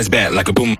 jazz back like a boom.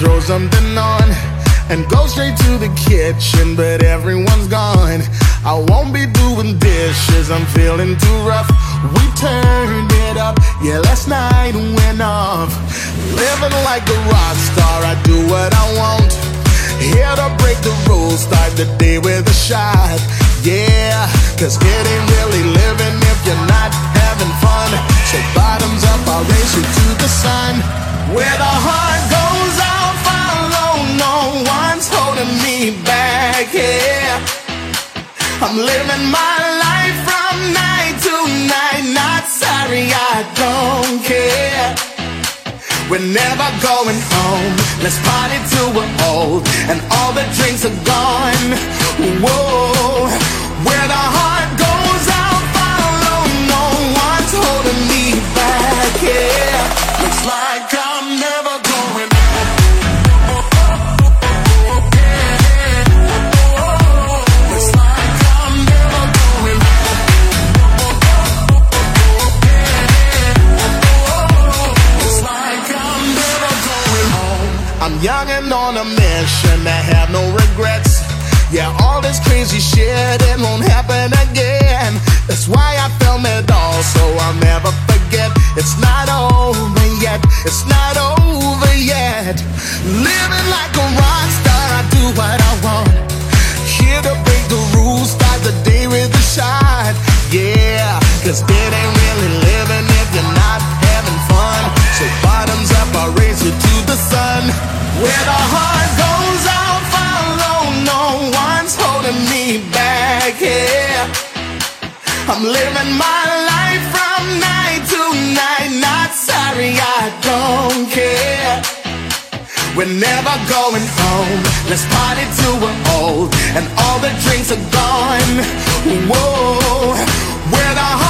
Throw something on. And go straight to the kitchen, but everyone's gone. I won't be doing dishes, I'm feeling too rough. We turned it up, yeah, last night went off. Living like a rock star, I do what I want. Here to break the rules, start the day with a shot. Yeah, cause it ain't really living if you're not having fun. So bottoms up, I'll race you to the sun. Where the heart goes. No one's holding me back. Yeah, I'm living my life from night to night. Not sorry, I don't care. We're never going home. Let's party till we're old and all the drinks are gone. Whoa, where the heart goes, I'll follow. No one's holding me back. Yeah, young and on a mission. I have no regrets. Yeah, all this crazy shit, it won't happen again. That's why I film it all, so I'll never forget. It's not over yet. It's not over yet. Living like a rock star, I do what I want. Here to break the rules, start the day with a shot. Yeah, cause it ain't really living if you're not having fun. So bottoms up, I'll raise you to the sun. Where the heart goes, I'll follow. No one's holding me back. Yeah, I'm living my life from night to night. Not sorry, I don't care. We're never going home. Let's party till we're old and all the drinks are gone. Whoa, where the heart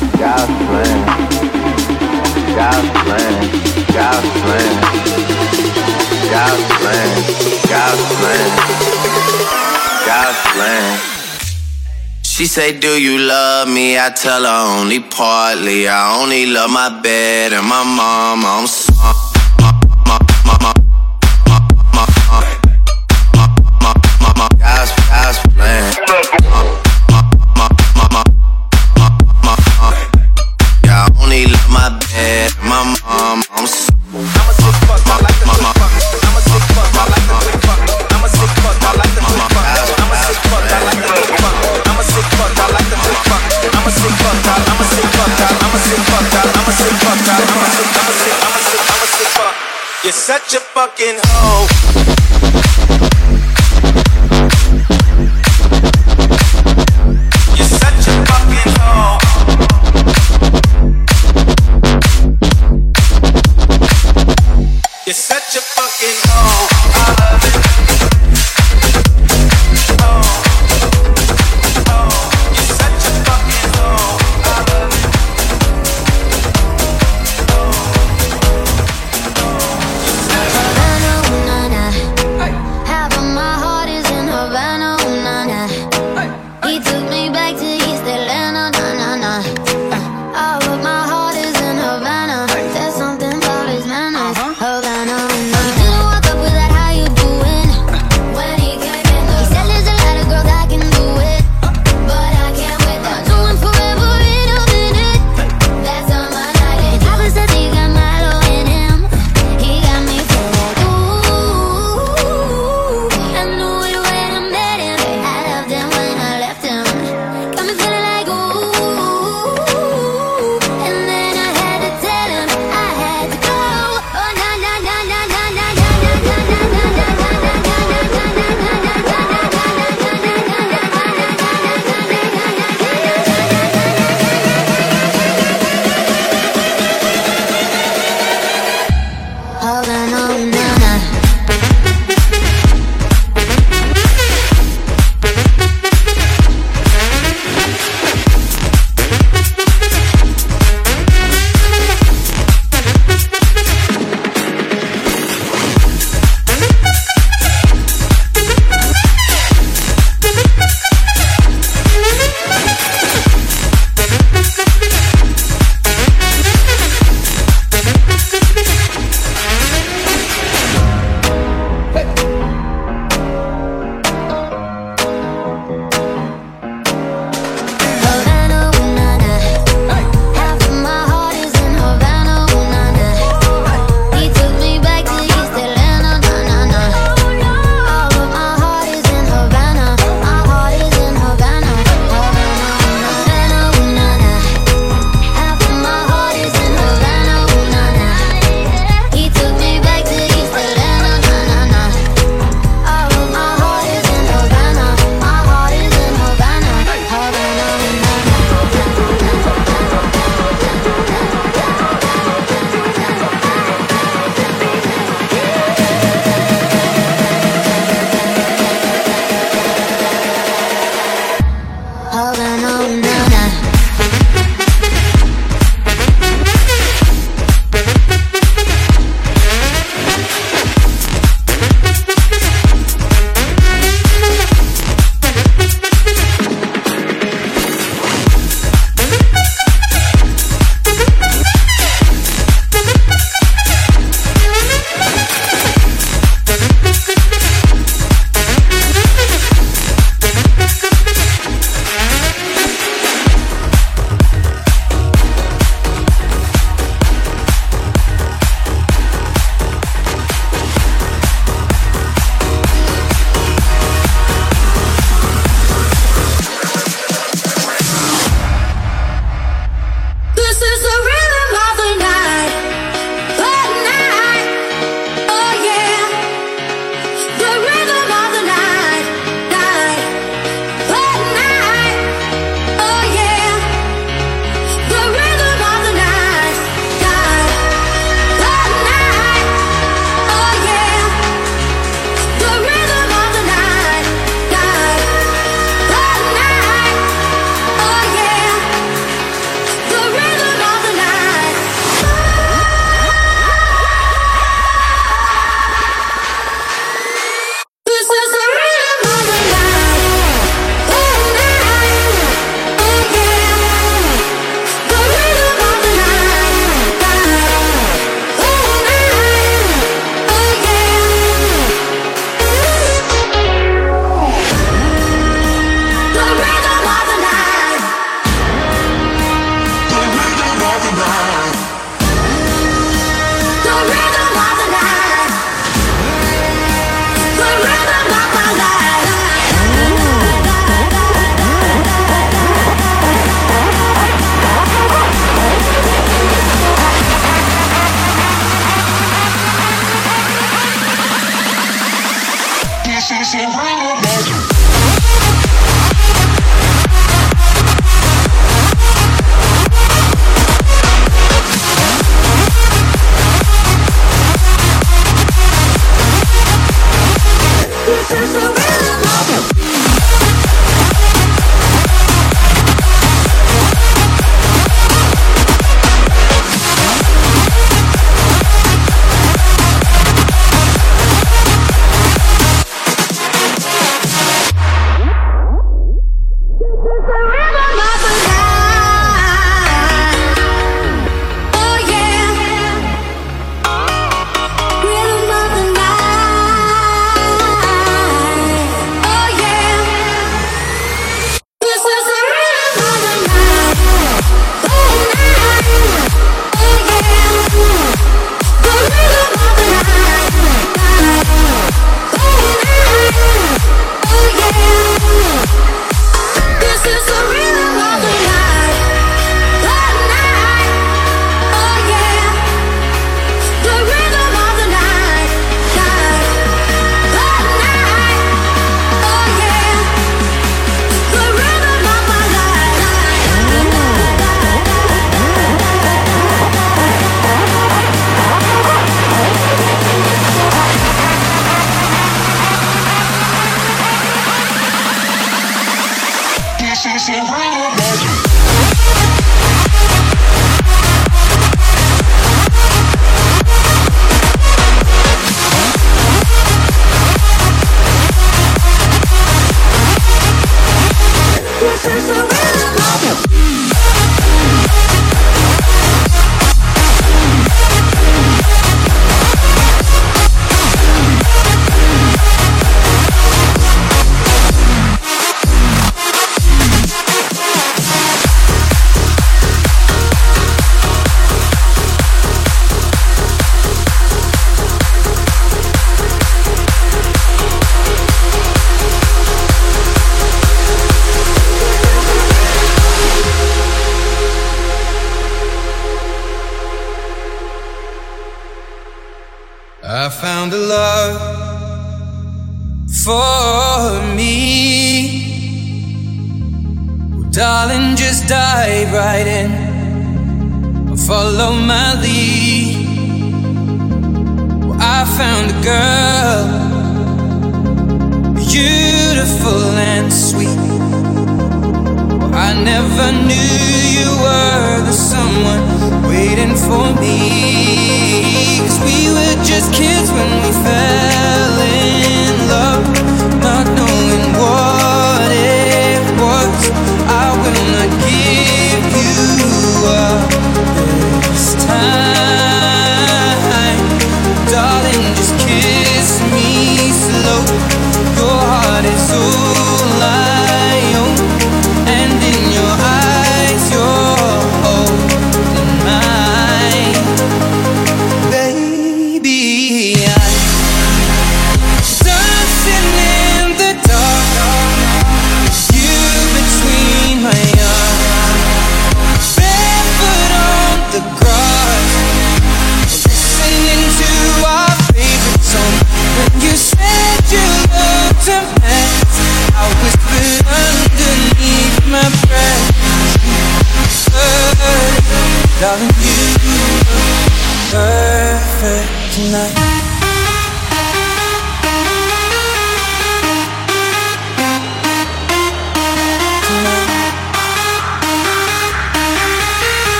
God's plan, God's plan, God's plan, God's plan, God's plan, God's plan. She say, Do you love me? I tell her only partly. I only love my bed and my mom. I'm sorry. Such a fucking hoe.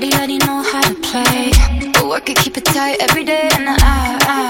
Body already know how to play. But work it, keep it tight every day. And I, I,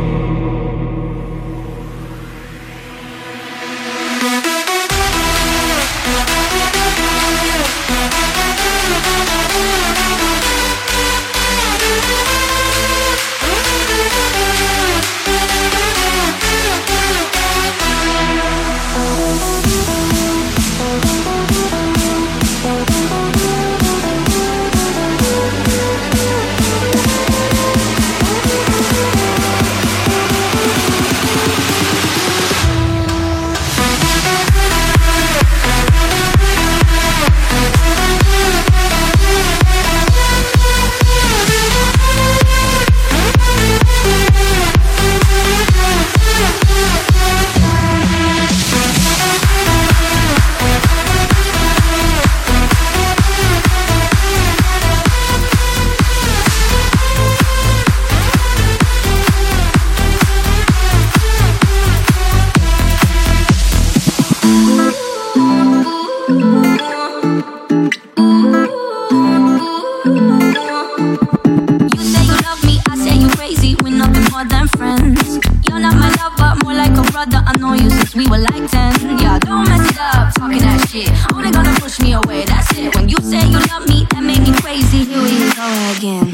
you since we were like 10. Yeah, don't mess it up, talking that shit. Only gonna push me away, that's it. When you say you love me, that made me crazy. Here we go again.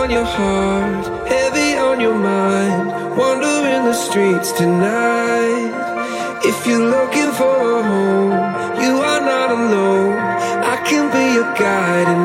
on your heart, heavy on your mind. Wandering the streets tonight. If you're looking for a home, you are not alone. I can be your guide and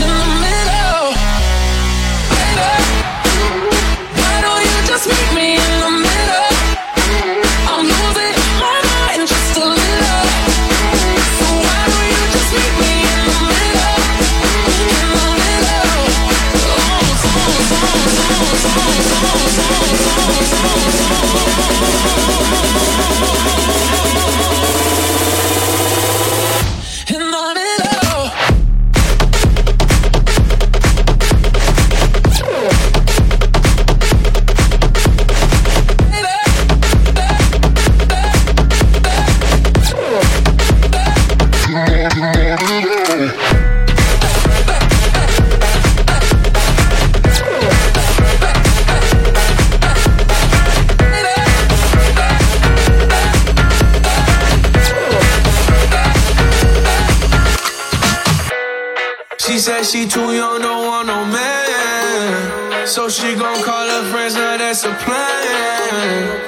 She too young, don't want no man. So she gon' call her friends, now that's a plan.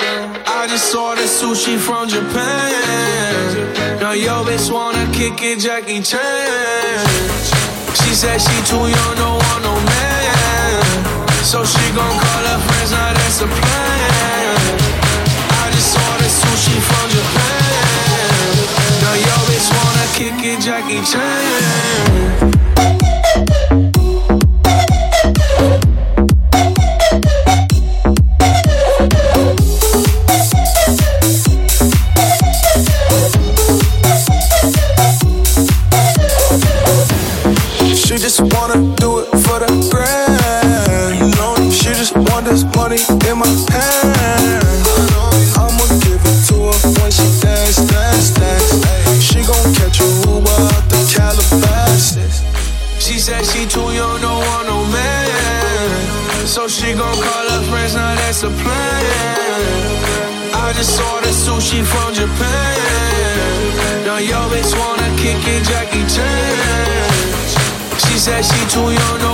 I just saw the sushi from Japan. Now yo bitch wanna kick it, Jackie Chan. She said she too young, don't want no man. So she gon' call her friends, now that's a plan. I just saw the sushi from Japan. Now yo bitch wanna kick it, Jackie Chan. She said she too young,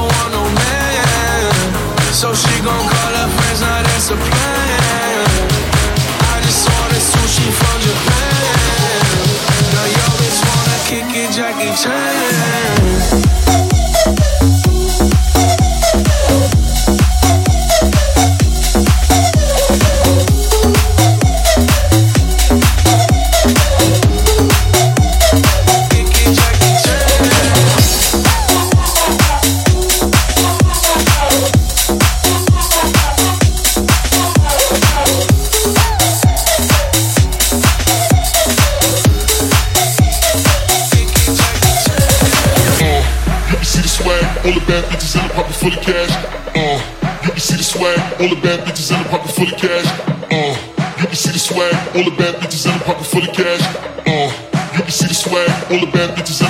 full of cash. Uh, you can see the swag, all the bad bitches in the pocket full of cash. Uh, you can see the swag, all the bad bitches in the pocket full of cash. Uh, you can see the swag, all the bad bitches in the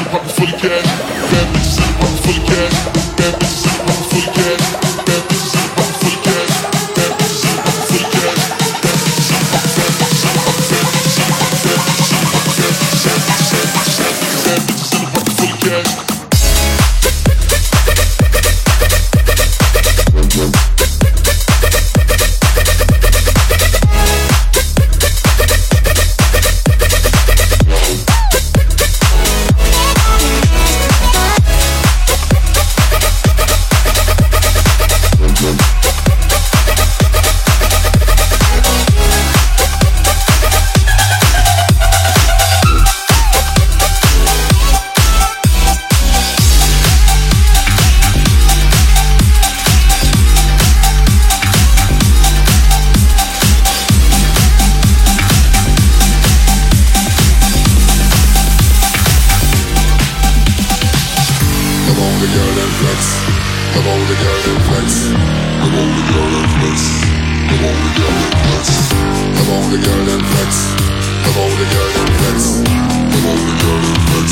and flex. Girl and flex. Girl and flex.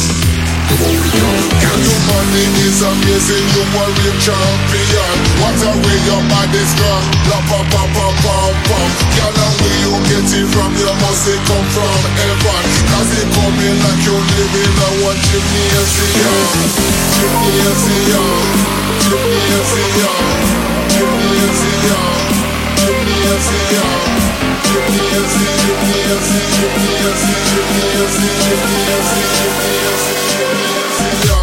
Your body is amazing, you a champion. What a way your body strong. La pa pa pa pa pa. Girl, and where you get it from, come from heaven. Cause it coming like you. Yeah.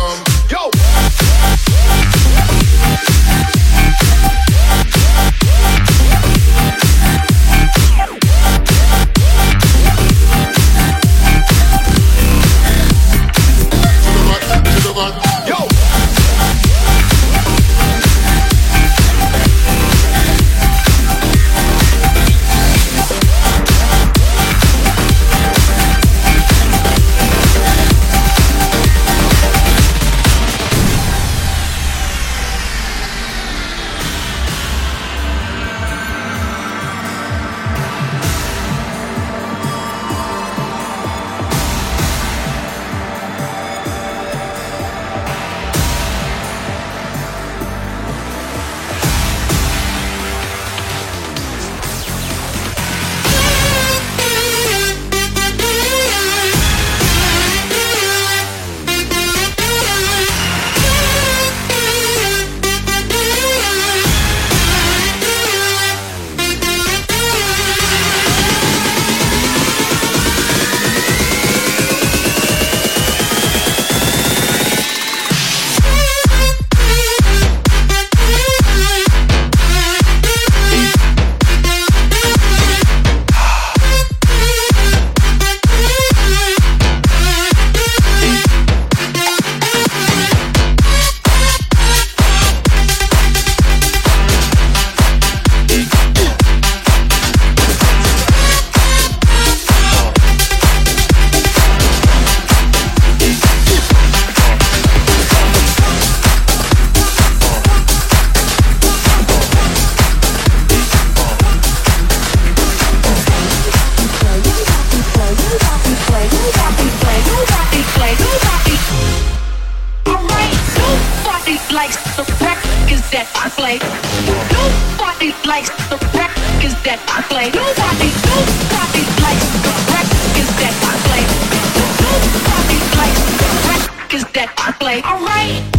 Barclay. All right.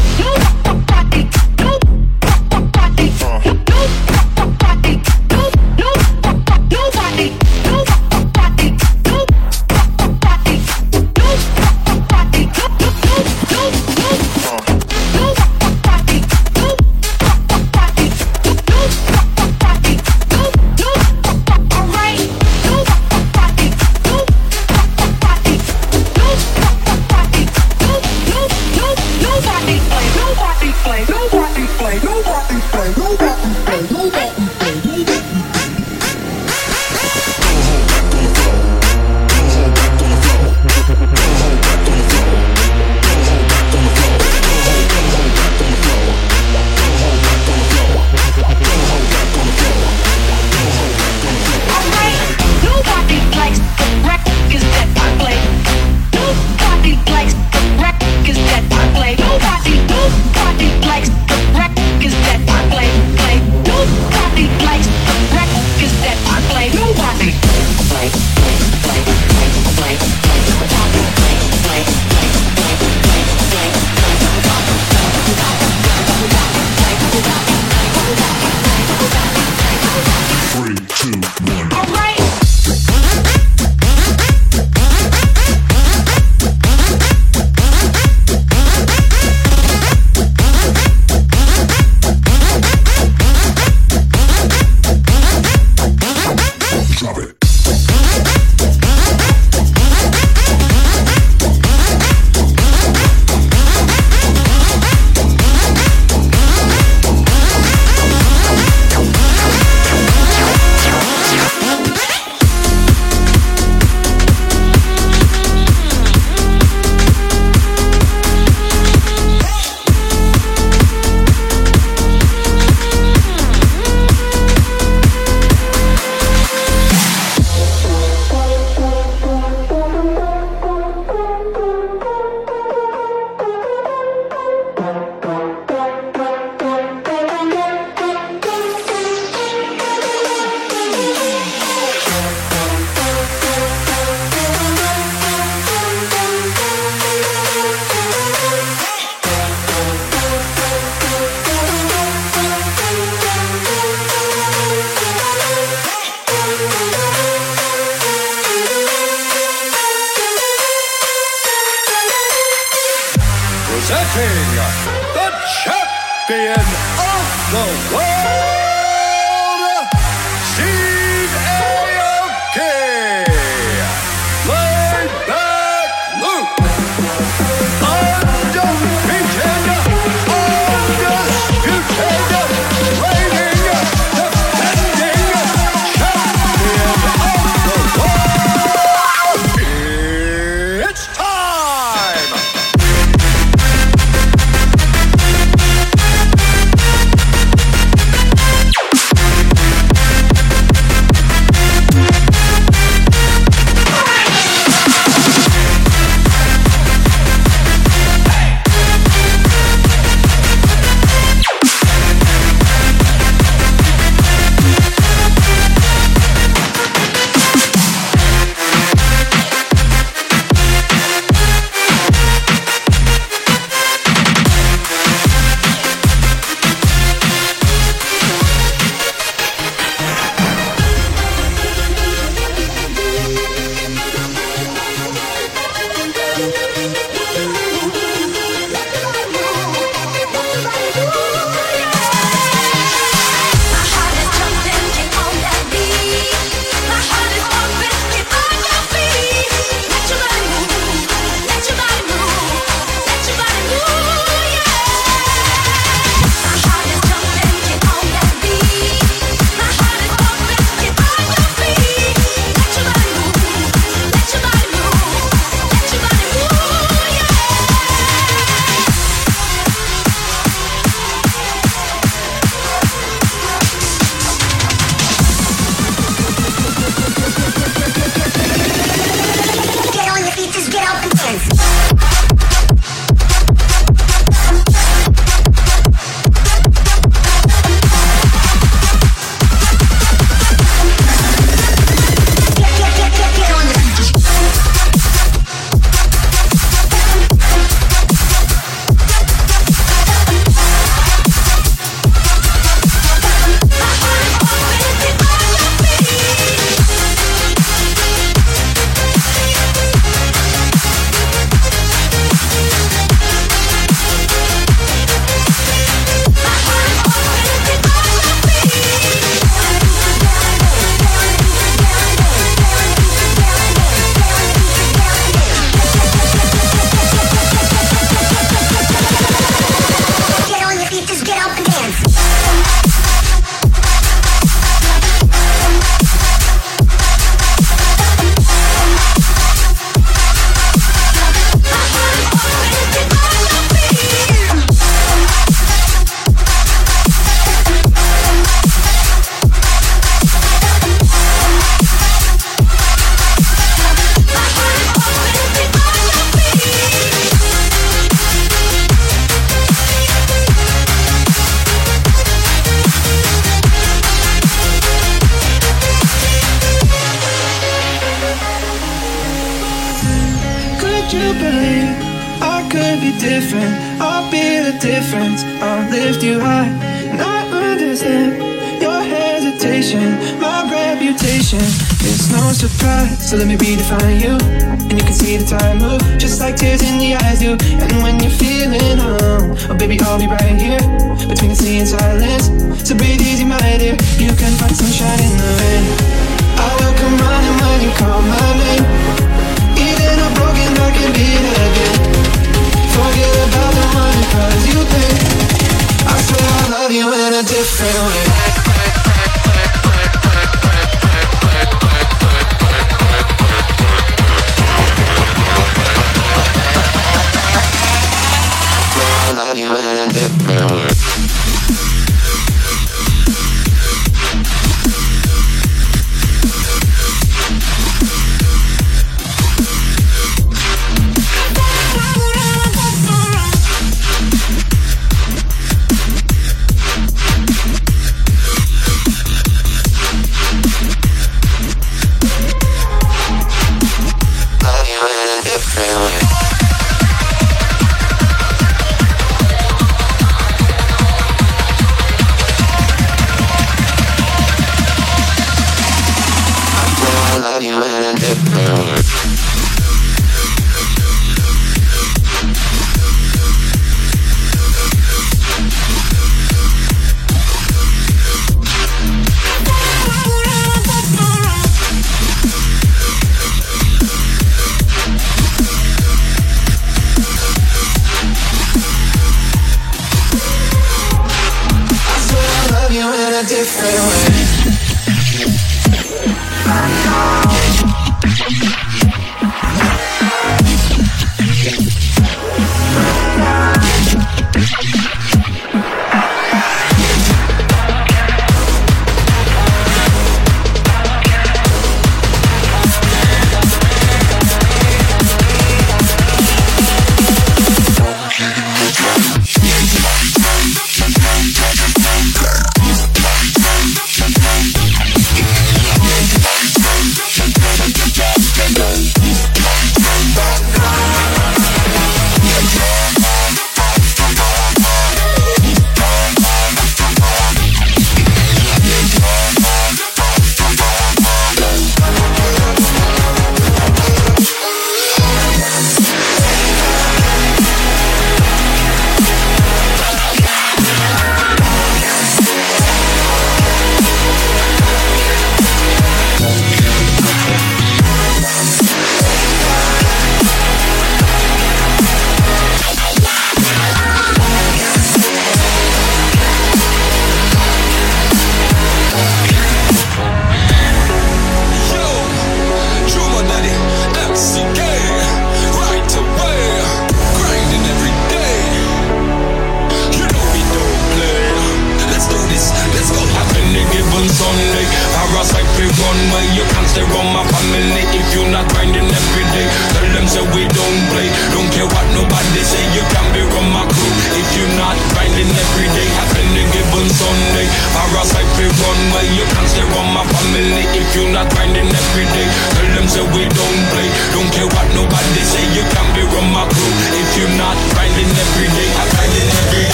Champion of the world,